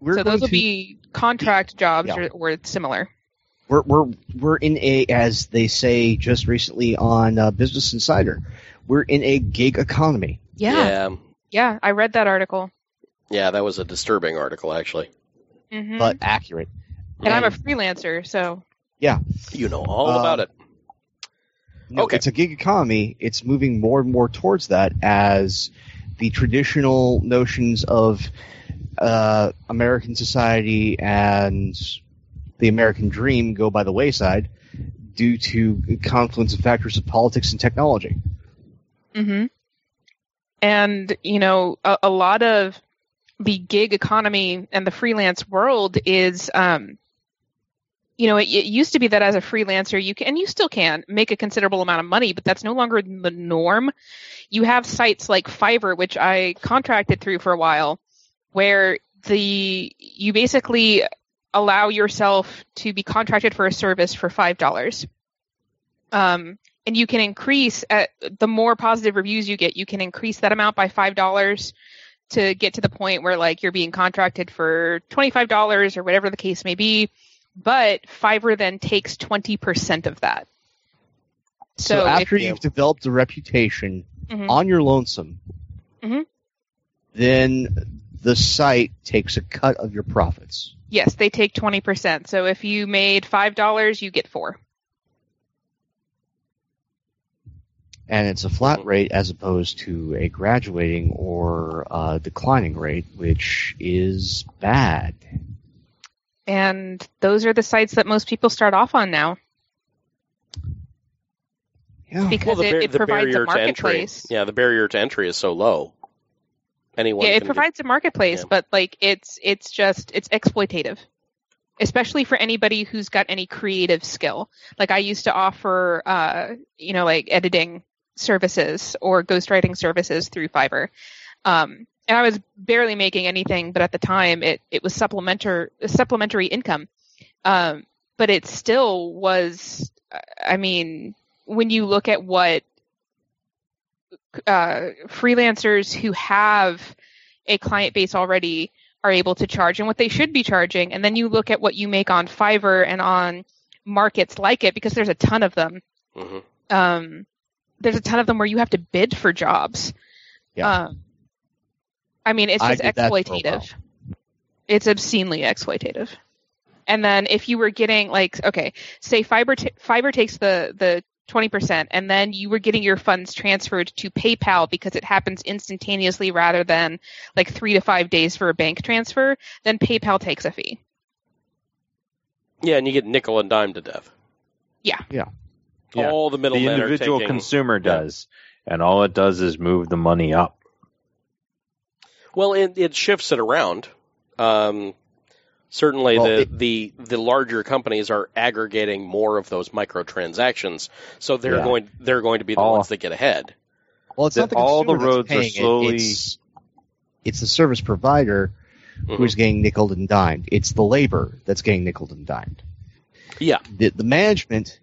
we're so those will to- be contract jobs Yeah. or, or similar. we're we're we're in a as they say just recently on uh, Business Insider, we're in a gig economy. Yeah. yeah, Yeah, I read that article. Yeah, that was a disturbing article actually. hmm but accurate. and I'm a freelancer, so Yeah. You know all Um, about it. No, Okay. it's a gig economy. It's moving more and more towards that as the traditional notions of uh, American society and the American dream go by the wayside due to confluence of factors of politics and technology. Mm-hmm. And, you know, a, a lot of the gig economy and the freelance world is, um, you know, it, it used to be that as a freelancer, you can, and you still can make a considerable amount of money, but that's no longer the norm. You have sites like Fiverr, which I contracted through for a while, where the, you basically allow yourself to be contracted for a service for $5. Um, and you can increase at the more positive reviews you get, you can increase that amount by five dollars to get to the point where like you're being contracted for twenty five dollars or whatever the case may be. But Fiverr then takes twenty percent of that. So, So, after if, you've developed a reputation Mhm. on your lonesome, Mhm. then the site takes a cut of your profits. yes, they take twenty percent. So if you made five dollars, you get four. and it's a flat rate as opposed to a graduating or uh, declining rate, which is bad. And those are the sites that most people start off on now Yeah. because well, the, it, it the provides a marketplace. Yeah, the barrier to entry is so low. Anyone yeah, it provides a marketplace, yeah. but like it's it's just it's exploitative. Especially for anybody who's got any creative skill. Like I used to offer uh you know like editing services or ghostwriting services through Fiverr. Um and I was barely making anything, but at the time it it was supplementary supplementary income. Um but it still was I mean when you look at what uh, freelancers who have a client base already are able to charge and what they should be charging. And then you look at what you make on Fiverr and on markets like it, because there's a ton of them. Mhm. Um, there's a ton of them where you have to bid for jobs. Yeah. Um, I mean, it's just did that for a exploitative. It's obscenely exploitative. And then if you were getting like, okay, say Fiverr t- Fiverr takes the the 20% and then you were getting your funds transferred to PayPal because it happens instantaneously rather than like 3 to 5 days for a bank transfer, then PayPal takes a fee. Yeah, and you get nickel and dime to death. Yeah. Yeah. All the The middlemen are individual taking. consumer does, and all it does is move the money up. Well, it, it shifts it around. Um, certainly, Well, the, it- the the larger companies are aggregating more of those microtransactions, so they're Yeah. going they're going to be the All- ones that get ahead. Well, it's that not the all the consumer that's roads are paying it, It's, it's the service provider Mhm. who's getting nickeled and dimed. It's the labor that's getting nickeled and dimed. Yeah. The, the management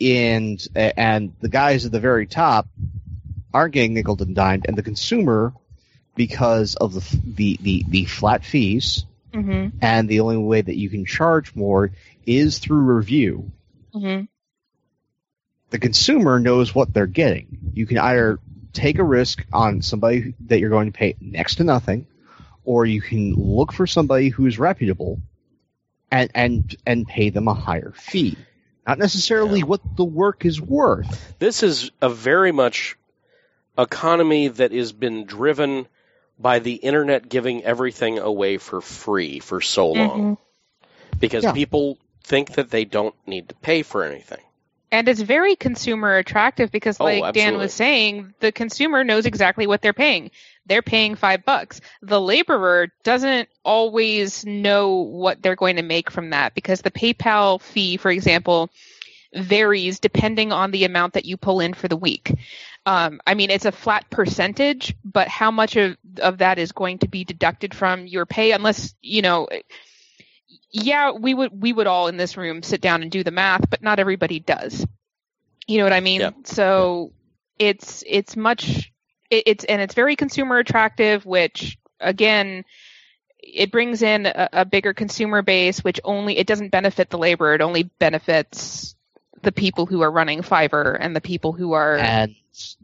and and the guys at the very top aren't getting nickeled and dimed, and the consumer, because of the the the, the flat fees, Mm-hmm. and the only way that you can charge more is through review. Mm-hmm. the consumer knows what they're getting. You can either take a risk on somebody that you're going to pay next to nothing, or you can look for somebody who's reputable and and and pay them a higher fee. Not necessarily Yeah. what the work is worth. This is a very much economy that has been driven by the internet giving everything away for free for so long mm-hmm. because Yeah. people think that they don't need to pay for anything. And it's very consumer attractive because, Oh, like Dan was saying, the consumer knows exactly what they're paying. They're paying five bucks. The laborer doesn't always know what they're going to make from that because the PayPal fee, for example, varies depending on the amount that you pull in for the week. Um, I mean, it's a flat percentage, but how much of, of that is going to be deducted from your pay unless, you know, yeah, we would we would all in this room sit down and do the math, but not everybody does. You know what I mean? Yeah. So it's it's much it, it's and it's very consumer attractive, which again, it brings in a, a bigger consumer base, which only it doesn't benefit the labor. It only benefits the people who are running Fiverr and the people who are and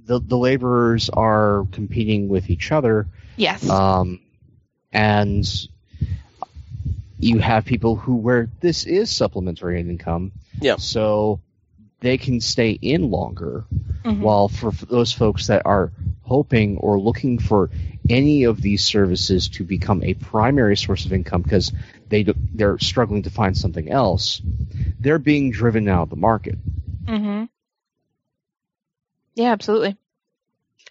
the the laborers are competing with each other. yes, Um, and you have people who where this is supplementary income. Yeah. So they can stay in longer. Mhm. While for, for those folks that are hoping or looking for any of these services to become a primary source of income because they they're struggling to find something else, they're being driven out of the market. hmm Yeah, absolutely.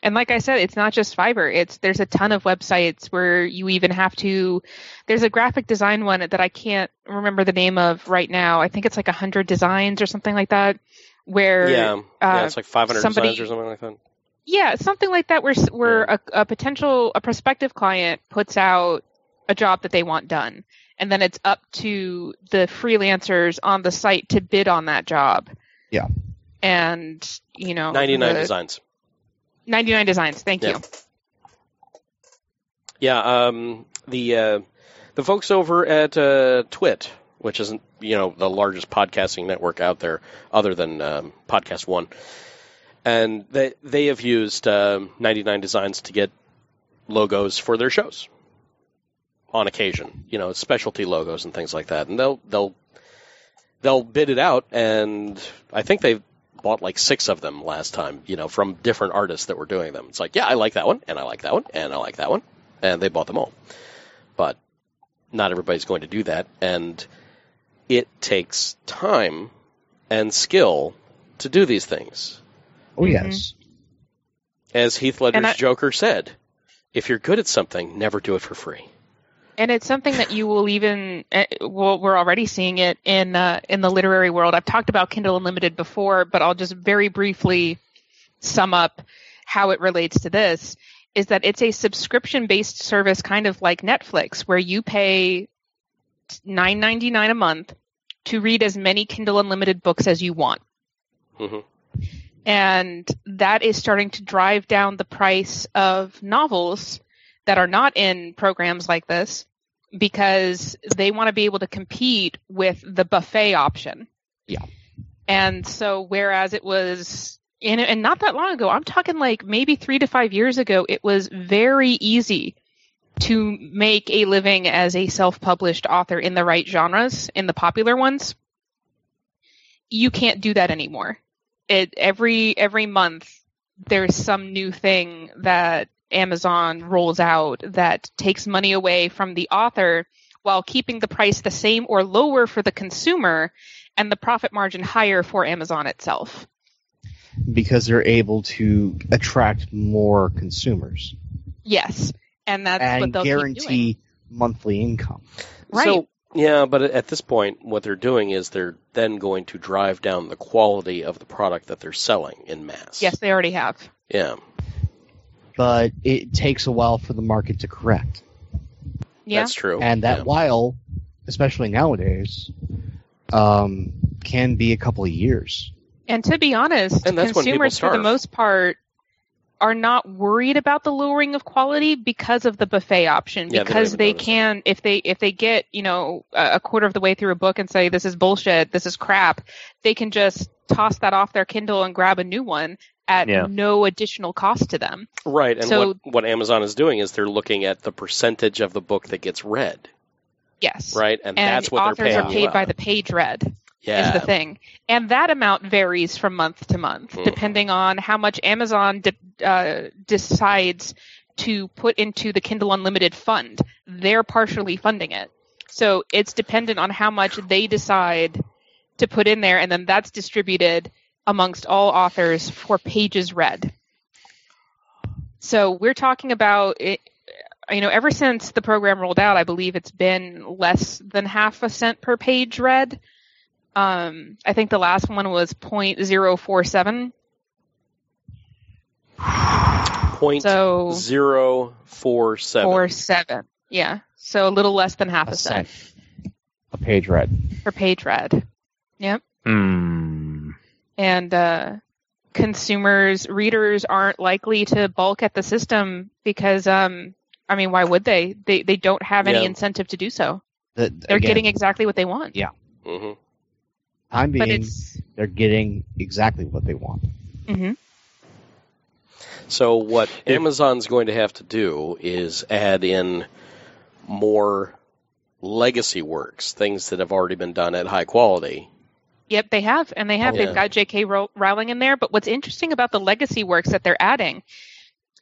And like I said, it's not just Fiverr. It's there's a ton of websites where you even have to. There's a graphic design one that I can't remember the name of right now. I think it's like a hundred designs or something like that. Where yeah, yeah, uh, it's like 500 somebody- designs or something like that. yeah, something like that. Where s- where a, a potential a prospective client puts out a job that they want done, and then it's up to the freelancers on the site to bid on that job. Yeah. And you know, 99 the- designs. 99 designs. Thank Yeah. you. Yeah, um, the uh, the folks over at uh, Twit, which isn't you know the largest podcasting network out there, other than um, Podcast One, and they they have used um, 99 designs to get logos for their shows on occasion, you know, specialty logos and things like that, and they'll they'll they'll bid it out, and I think they've bought like six of them last time, you know, from different artists that were doing them. It's like, yeah, I like that one, and I like that one, and I like that one, and they bought them all. But not everybody's going to do that, and it takes time and skill to do these things. Oh yes. Mm-hmm. As Heath Ledger's I- Joker said, if you're good at something, never do it for free. And it's something that you will even eh, well, we're already seeing it in uh, in the literary world. I've talked about Kindle Unlimited before, but I'll just very briefly sum up how it relates to this. Is that it's a subscription based service, kind of like Netflix, where you pay nine ninety nine a month to read as many Kindle Unlimited books as you want. hmm and that is starting to drive down the price of novels that are not in programs like this because they want to be able to compete with the buffet option. Yeah. And so whereas it was in and not that long ago, I'm talking like maybe 3 to 5 years ago, it was very easy to make a living as a self-published author in the right genres, in the popular ones. You can't do that anymore it every every month there's some new thing that Amazon rolls out that takes money away from the author while keeping the price the same or lower for the consumer and the profit margin higher for Amazon itself. Because they're able to attract more consumers Yes. And that's what and they'll keep doing. guarantee monthly income. Right. So, yeah, but at this point, what they're doing is they're then going to drive down the quality of the product that they're selling in mass. Yes, they already have. Yeah. But it takes a while for the market to correct. Yeah. That's true. And that Yeah. while, especially nowadays, um, can be a couple of years. And to be honest, And that's when people consumers for the most part are not worried about the lowering of quality because of the buffet option Yeah, they because even they notice it. can if they if they get, you know, a a quarter of the way through a book and say this is bullshit, this is crap, they can just toss that off their Kindle and grab a new one at Yeah. no additional cost to them. Right, and So- what, what Amazon is doing is they're looking at the percentage of the book that gets read, Yes. right? And, And that's what authors they're paying are paid by the page read. yeah. is the thing. And that amount varies from month to month, Mhm. depending on how much Amazon de- uh, decides to put into the Kindle Unlimited fund. They're partially funding it. So it's dependent on how much they decide to put in there, and then that's distributed amongst all authors for pages read. So we're talking about it. You know, ever since the program rolled out, I believe it's been less than half a cent per page read. Um, I think the last one was 0.047. Point So zero four seven. four seven. Yeah. So a little less than half a, A cent cent. A page read. per page read. Hmm. And uh, consumers, readers aren't likely to bulk at the system because um, I mean, why would they? They they don't have any Yeah. incentive to do so. The, They're again, getting exactly what they want. Yeah. hmm time But being, it's they're getting exactly what they want. hmm So what If- Amazon's going to have to do is add in more legacy works, things that have already been done at high quality. Yep, they have, and they have. Yeah. They've got J.K. Rowling in there. But what's interesting about the legacy works that they're adding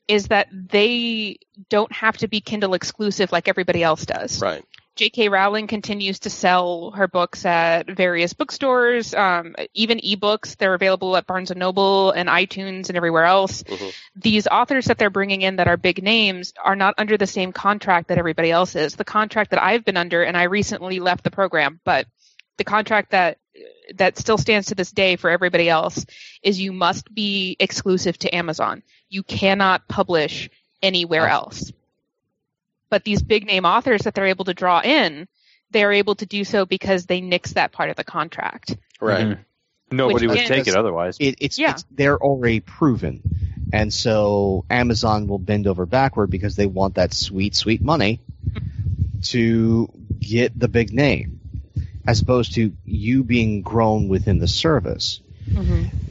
is that they don't have to be Kindle exclusive like everybody else does. Right. J.K. Rowling continues to sell her books at various bookstores, um, even ebooks. They're available at Barnes and Noble and iTunes and everywhere else. Mhm. These authors that they're bringing in that are big names are not under the same contract that everybody else is. The contract that I've been under, and I recently left the program, but the contract that that still stands to this day for everybody else is you must be exclusive to Amazon. You cannot publish anywhere else. But these big name authors that they're able to draw in, they're able to do so because they nix that part of the contract. Right. Mhm. Nobody Which would take it otherwise. It, it's, Yeah. it's they're already proven, and so Amazon will bend over backward because they want that sweet, sweet money to get the big name, as opposed to you being grown within the service.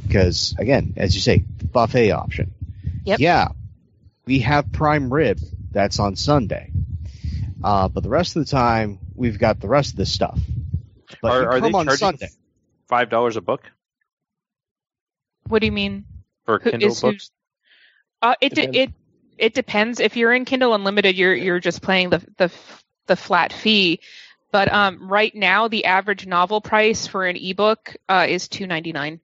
Because again, as you say, buffet option. Yep. Yeah, we have prime rib that's on Sunday, uh, but the rest of the time we've got the rest of this stuff. But are are they come on charging Sunday. five dollars a book What do you mean? for Who- Kindle who- books? Uh, it de- Depends. it it depends. If you're in Kindle Unlimited, you're you're just paying the the the flat fee. But um, right now, the average novel price for an ebook uh, is two ninety nine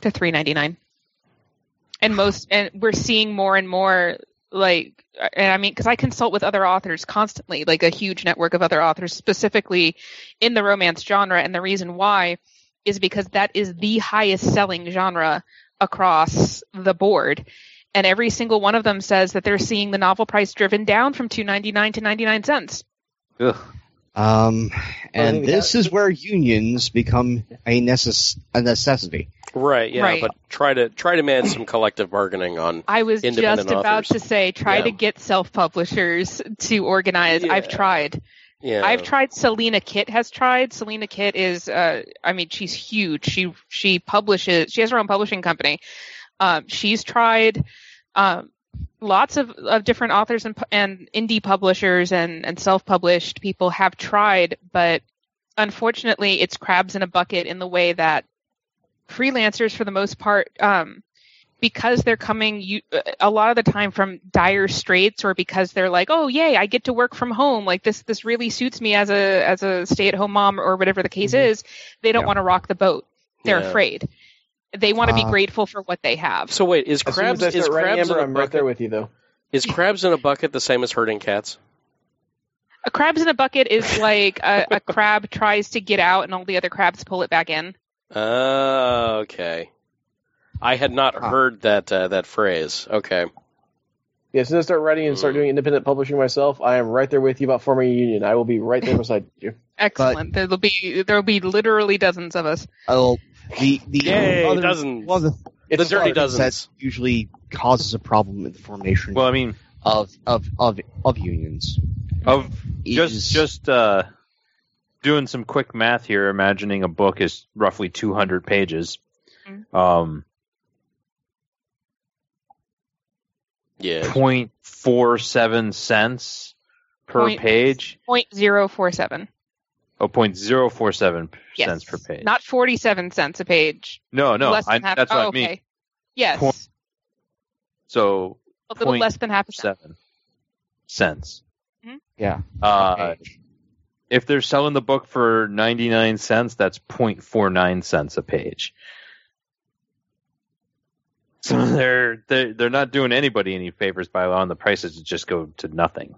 to three ninety nine, and most and we're seeing more and more like and I mean because I consult with other authors constantly, like a huge network of other authors specifically in the romance genre, and the reason why is because that is the highest selling genre across the board. And every single one of them says that they're seeing the novel price driven down from 2.99 to 99 cents. Ugh. Um, and this is where unions become a, necess- a necessity. Right. Yeah. Right. But try to try to manage some collective bargaining on. i was just about authors. to say try Yeah. to get self-publishers to organize i've tried Yeah. i've tried selena kitt has tried selena kitt is uh, i mean she's huge she she publishes she has her own publishing company um, she's tried um, lots of, of different authors and, and indie publishers and, and self-published people have tried, but unfortunately, it's crabs in a bucket in the way that freelancers, for the most part, um, because they're coming you, a lot of the time from dire straits, or because they're like, "Oh, yay, I get to work from home. Like this, this really suits me as a as a stay-at-home mom, or whatever the case Mhm. is." They don't Yeah. want to rock the boat. They're Yeah. afraid. They want to be Uh, grateful for what they have. So wait, is As soon crabs as I is start writing crabs Amber, in a I'm right there bucket? with you though. Is crabs in a bucket the same as herding cats? A crabs in a bucket is like a, a crab tries to get out and all the other crabs pull it back in. Oh, okay. I had not Huh. heard that uh, that phrase. Okay. Yeah, as soon as I start writing and start Mm. doing independent publishing myself, I am right there with you about forming a union. I will be right there beside you. Excellent. There'll be there'll be literally dozens of us. Oh, the the Yay, other, dozens. One of the The It's dirty hard. dozens. that usually causes a problem in the formation Well, I mean, of, of of of unions. of is- just just uh, doing some quick math here, imagining a book is roughly 200 pages. Mhm. Um, Yeah. 0.47 cents per Point- page. Point zero four seven. Oh, 0.047 Yes. cents per page. Not forty seven cents a page. no, no, less I, half. that's oh, what I mean. okay. Yes. Point- So a little point less than half a cent. seven cents. Yeah. Uh, if they're selling the book for 99 cents, that's 0.49 cents a page. So they're they're they're not doing anybody any favors by allowing the prices to just go to nothing.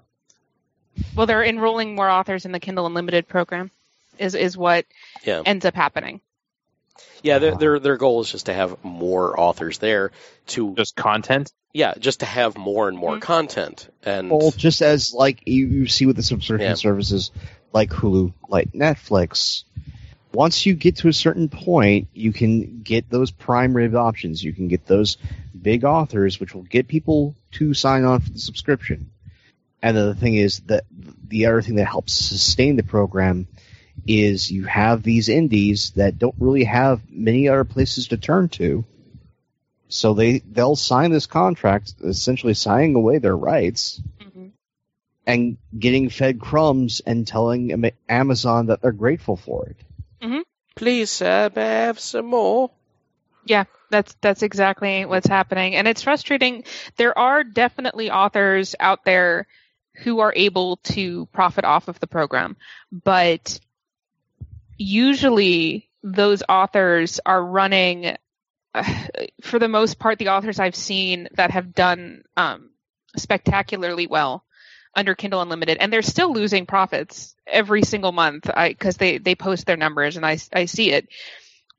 Well, they're enrolling more authors in the Kindle Unlimited program. Is is what Yeah. ends up happening. Yeah. Their their their goal is just to have more authors there to Just content. yeah, just to have more and more Mhm. content and Well, just as like you, you see with the subscription Yeah. services like Hulu, like Netflix, once you get to a certain point, you can get those prime rib options. You can get those big authors, which will get people to sign on for the subscription. And the thing is that the other thing that helps sustain the program is you have these indies that don't really have many other places to turn to. So they they'll sign this contract, essentially signing away their rights hmm and getting fed crumbs and telling Amazon that they're grateful for it. Please, sir, may I have some more? Yeah, that's that's exactly what's happening, and it's frustrating. There are definitely authors out there who are able to profit off of the program, but usually those authors are running. Uh, for the most part, the authors I've seen that have done um, spectacularly well under Kindle Unlimited, and they're still losing profits every single month because they they post their numbers and I I see it.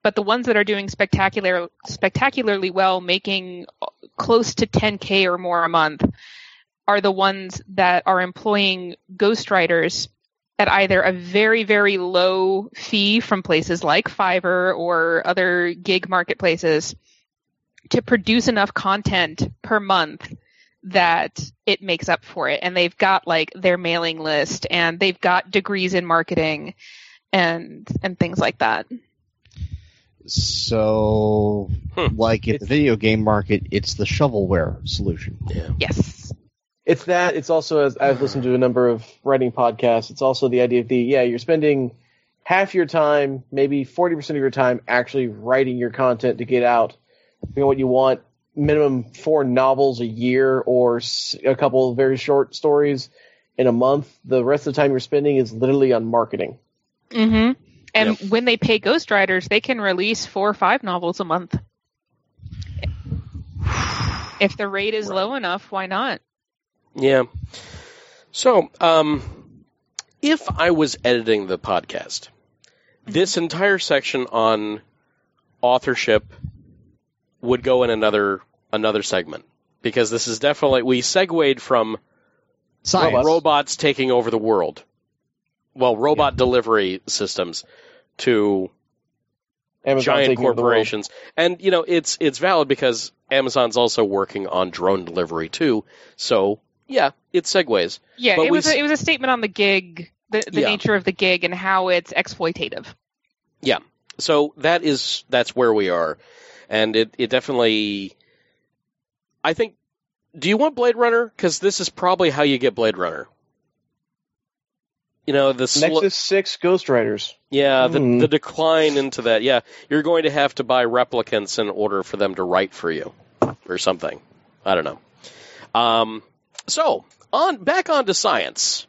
But the ones that are doing spectacular spectacularly well, making close to 10k or more a month, are the ones that are employing ghostwriters at either a very very low fee from places like Fiverr or other gig marketplaces to produce enough content per month that it makes up for it and they've got like their mailing list and they've got degrees in marketing and and things like that So, Hmm. like in the video game market, it's the shovelware solution. Yeah. yes It's that. It's also as I've listened to a number of writing podcasts. It's also the idea of the yeah, you're spending half your time, maybe forty percent of your time, actually writing your content to get out. You know what you want. Minimum four novels a year or a couple of very short stories in a month. The rest of the time you're spending is literally on marketing. hmm and Yep. when they pay ghostwriters they can release four or five novels a month if the rate is Right. low enough why not Yeah. So, um, if I was editing the podcast, this entire section on authorship would go in another another segment because this is definitely we segued from. Robots. robots taking over the world. Well, robot delivery systems to Amazon giant taking over the world. corporations. And you know, it's it's valid because Amazon's also working on drone delivery too. So, yeah, it segues. yeah But it we was s- a, it was a statement on the gig the, the Yeah. nature of the gig and how it's exploitative Yeah, So that is that's where we are, and it it definitely. I think. Do you want Blade Runner? Because this is probably how you get Blade Runner. You know the sl- Nexus Six Ghostwriters. yeah the Hmm. the decline into that yeah you're going to have to buy replicants in order for them to write for you or something I don't know. Um, so on back onto science.